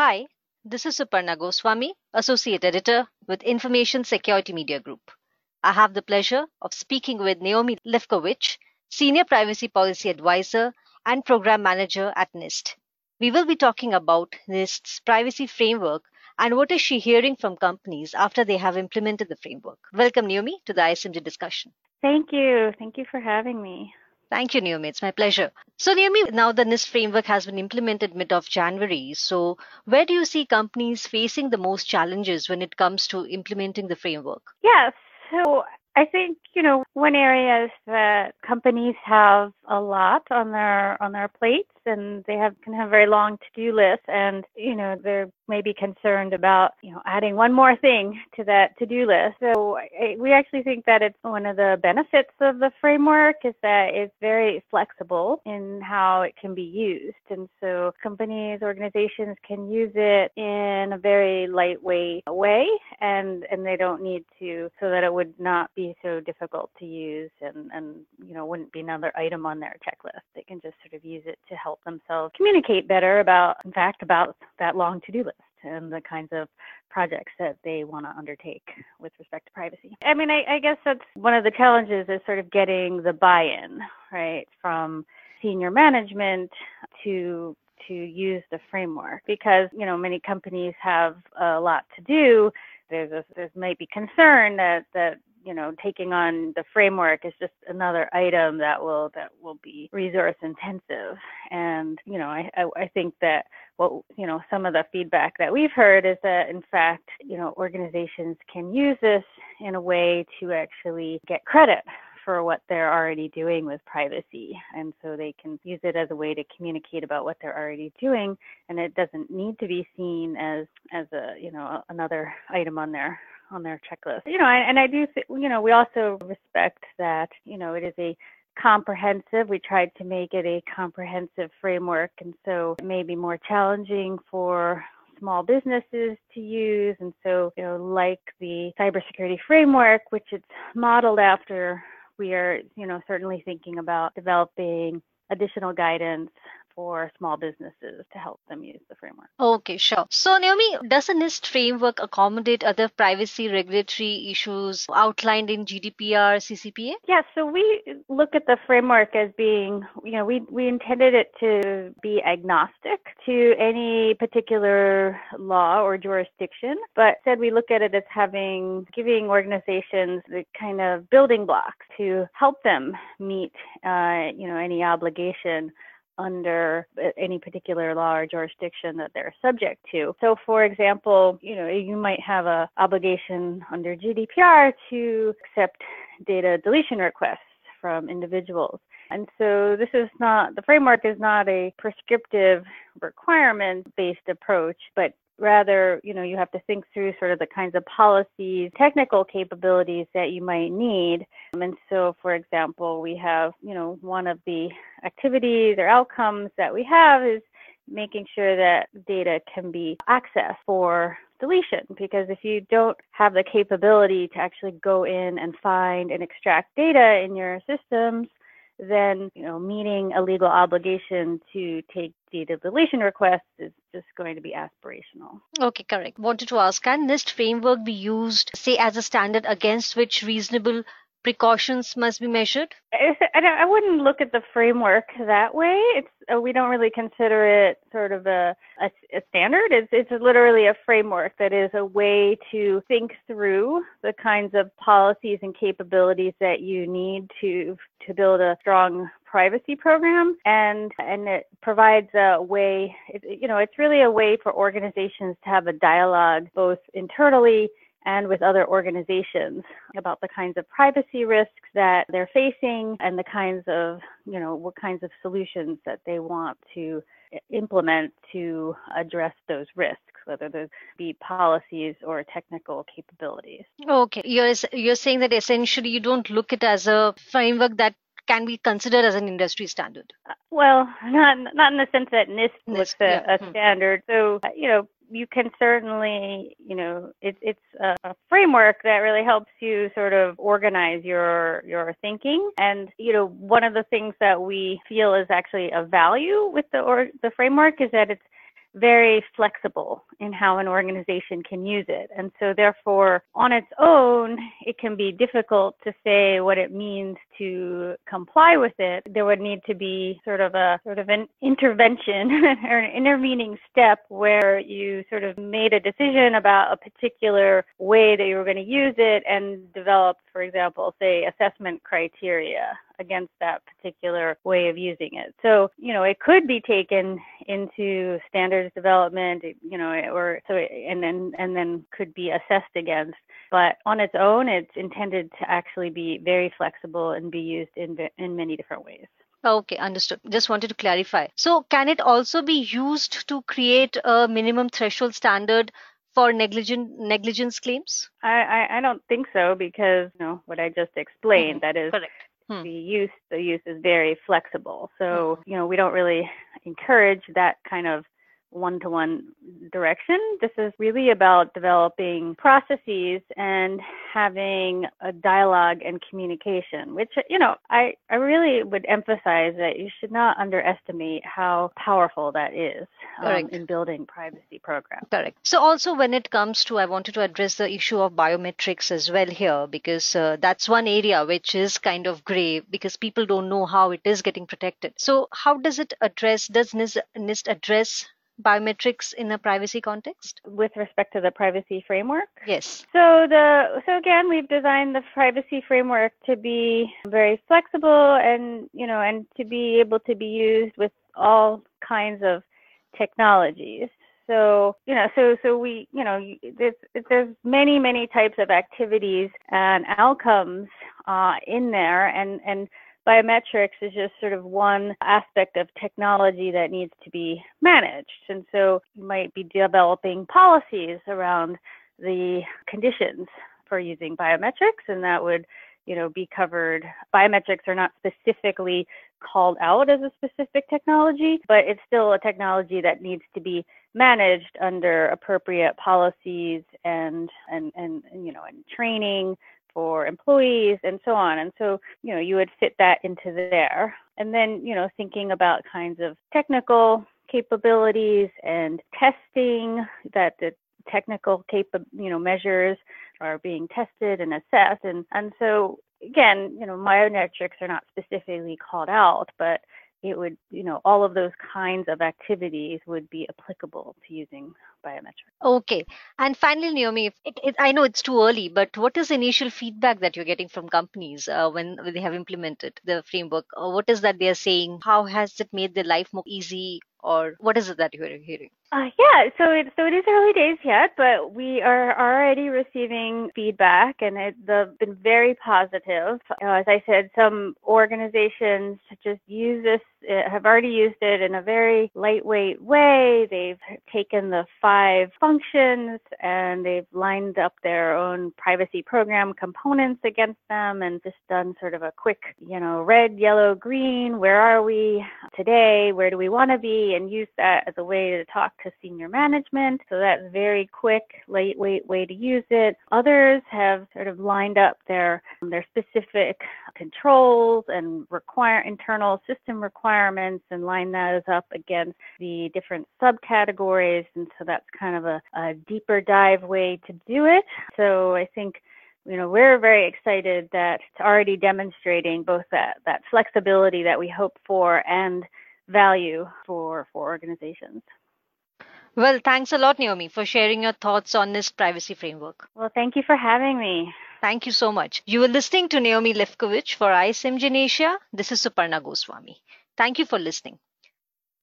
Hi, this is Suparna Goswami, Associate Editor with Information Security Media Group. I have the pleasure of speaking with Naomi Lefkowitz, Senior Privacy Policy Advisor and Program Manager at NIST. We will be talking about NIST's privacy framework and what is she hearing from companies after they have implemented the framework. Welcome, Naomi, to the ISMG discussion. Thank you. Thank you for having me. Thank you, Naomi. It's my pleasure. So, Naomi, now the NIST framework has been implemented mid of January. So, where do you see companies facing the most challenges when it comes to implementing the framework? Yes. So, I think you know one area is that companies have a lot on their on their plates and they have can have very long to-do lists and you know they're maybe concerned about you know adding one more thing to that to-do list. So I, we actually think that it's one of the benefits of the framework is that it's very flexible in how it can be used. And so companies organizations can use it in a very lightweight way and and they don't need to so that it would not be so difficult to use and and you know wouldn't be another item on their checklist. They can just sort of use it to help themselves communicate better about in fact about that long to-do list and the kinds of projects that they want to undertake with respect to privacy. I mean, I, I guess that's one of the challenges is sort of getting the buy-in, right, from senior management to to use the framework because you know many companies have a lot to do. There's a, there's might be concern that that you know taking on the framework is just another item that will that will be resource intensive and you know I, I i think that what you know some of the feedback that we've heard is that in fact you know organizations can use this in a way to actually get credit for what they're already doing with privacy. And so they can use it as a way to communicate about what they're already doing. And it doesn't need to be seen as, as a, you know, another item on their on their checklist. You know, and I do, th- you know, we also respect that, you know, it is a comprehensive. We tried to make it a comprehensive framework, and so it may be more challenging for small businesses to use. And so, you know, like the cybersecurity framework, which it's modeled after, we are, you know, certainly thinking about developing additional guidance for small businesses to help them use the framework. Okay, sure. So, Naomi, does the NIST framework accommodate other privacy regulatory issues outlined in GDPR, CCPA? Yeah, so we look at the framework as being, you know, we, we intended it to be agnostic to any particular law or jurisdiction, but said we look at it as having, giving organizations the kind of building blocks to help them meet, uh, you know, any obligation under any particular law or jurisdiction that they're subject to. So for example, you know, you might have a obligation under GDPR to accept data deletion requests from individuals. And so this is not, the framework is not a prescriptive requirement based approach, but rather, you know, you have to think through sort of the kinds of policies, technical capabilities that you might need. And so, for example, we have, you know, one of the activities or outcomes that we have is making sure that data can be accessed for deletion because if you don't have the capability to actually go in and find and extract data in your systems then you know meeting a legal obligation to take data deletion requests is just going to be aspirational. Okay, correct. Wanted to ask, can NIST framework be used, say, as a standard against which reasonable precautions must be measured? I wouldn't look at the framework that way. It's uh, we don't really consider it sort of a, a, a standard. It's it's literally a framework that is a way to think through the kinds of policies and capabilities that you need to to build a strong privacy program and and it provides a way it, you know it's really a way for organizations to have a dialogue both internally and with other organizations about the kinds of privacy risks that they're facing and the kinds of, you know, what kinds of solutions that they want to implement to address those risks whether those be policies or technical capabilities. Okay, you're you're saying that essentially you don't look at it as a framework that can be considered as an industry standard. Uh, well, not not in the sense that NIST, NIST looks at yeah. a hmm. standard. So you know, you can certainly, you know, it, it's a, framework that really helps you sort of organize your your thinking. And you know, one of the things that we feel is actually a value with the or the framework is that it's very flexible in how an organization can use it. And so therefore, on its own, it can be difficult to say what it means to comply with it. There would need to be sort of a sort of an intervention or an intervening step where you sort of made a decision about a particular way that you were going to use it and developed, for example, say assessment criteria against that particular way of using it. So, you know, it could be taken into standards development, you know, or so and then and then could be assessed against. But on its own, it's intended to actually be very flexible and be used in in many different ways. Okay, understood. Just wanted to clarify. So, can it also be used to create a minimum threshold standard for negligent negligence claims? I, I, I don't think so because you know what I just explained. Mm-hmm. That is Correct. Hmm. The use the use is very flexible. So, hmm. you know, we don't really encourage that kind of one to one direction. This is really about developing processes and having a dialogue and communication, which, you know, I, I really would emphasize that you should not underestimate how powerful that is um, in building privacy programs. Correct. So, also when it comes to, I wanted to address the issue of biometrics as well here, because uh, that's one area which is kind of gray because people don't know how it is getting protected. So, how does it address, does NIST address biometrics in a privacy context? With respect to the privacy framework? Yes. So the so again, we've designed the privacy framework to be very flexible and you know and to be able to be used with all kinds of technologies. So you know, so so we you know there's there's many many types of activities and outcomes uh, in there, and and biometrics is just sort of one aspect of technology that needs to be managed. And so you might be developing policies around the conditions for using biometrics, and that would you know, be covered. Biometrics are not specifically called out as a specific technology, but it's still a technology that needs to be managed under appropriate policies and and and, you know and training for employees and so on. And so, you know, you would fit that into there. And then, you know, thinking about kinds of technical capabilities and testing that the technical capa- you know measures are being tested and assessed and and so again you know biometrics are not specifically called out but it would, you know, all of those kinds of activities would be applicable to using biometrics. Okay. And finally, Naomi, it, it, I know it's too early, but what is the initial feedback that you're getting from companies uh, when, they have implemented the framework? Uh, what is that they're saying? How has it made their life more easy or what is it that you're hearing? Uh, yeah, so it so it is early days yet, but we are already receiving feedback, and it's been very positive. As I said, some organizations just use this, uh, have already used it in a very lightweight way. They've taken the five functions and they've lined up their own privacy program components against them, and just done sort of a quick, you know, red, yellow, green. Where are we today? Where do we want to be? And use that as a way to talk to senior management. So that's very quick, lightweight way to use it. Others have sort of lined up their their specific controls and require internal system requirements and line those up against the different subcategories. And so that's kind of a, a deeper dive way to do it. So I think you know we're very excited that it's already demonstrating both that that flexibility that we hope for and value for for organizations. Well, thanks a lot, Naomi, for sharing your thoughts on this privacy framework. Well, thank you for having me. Thank you so much. You were listening to Naomi Lefkowitz for ISMG Asia. This is Suparna Goswami. Thank you for listening.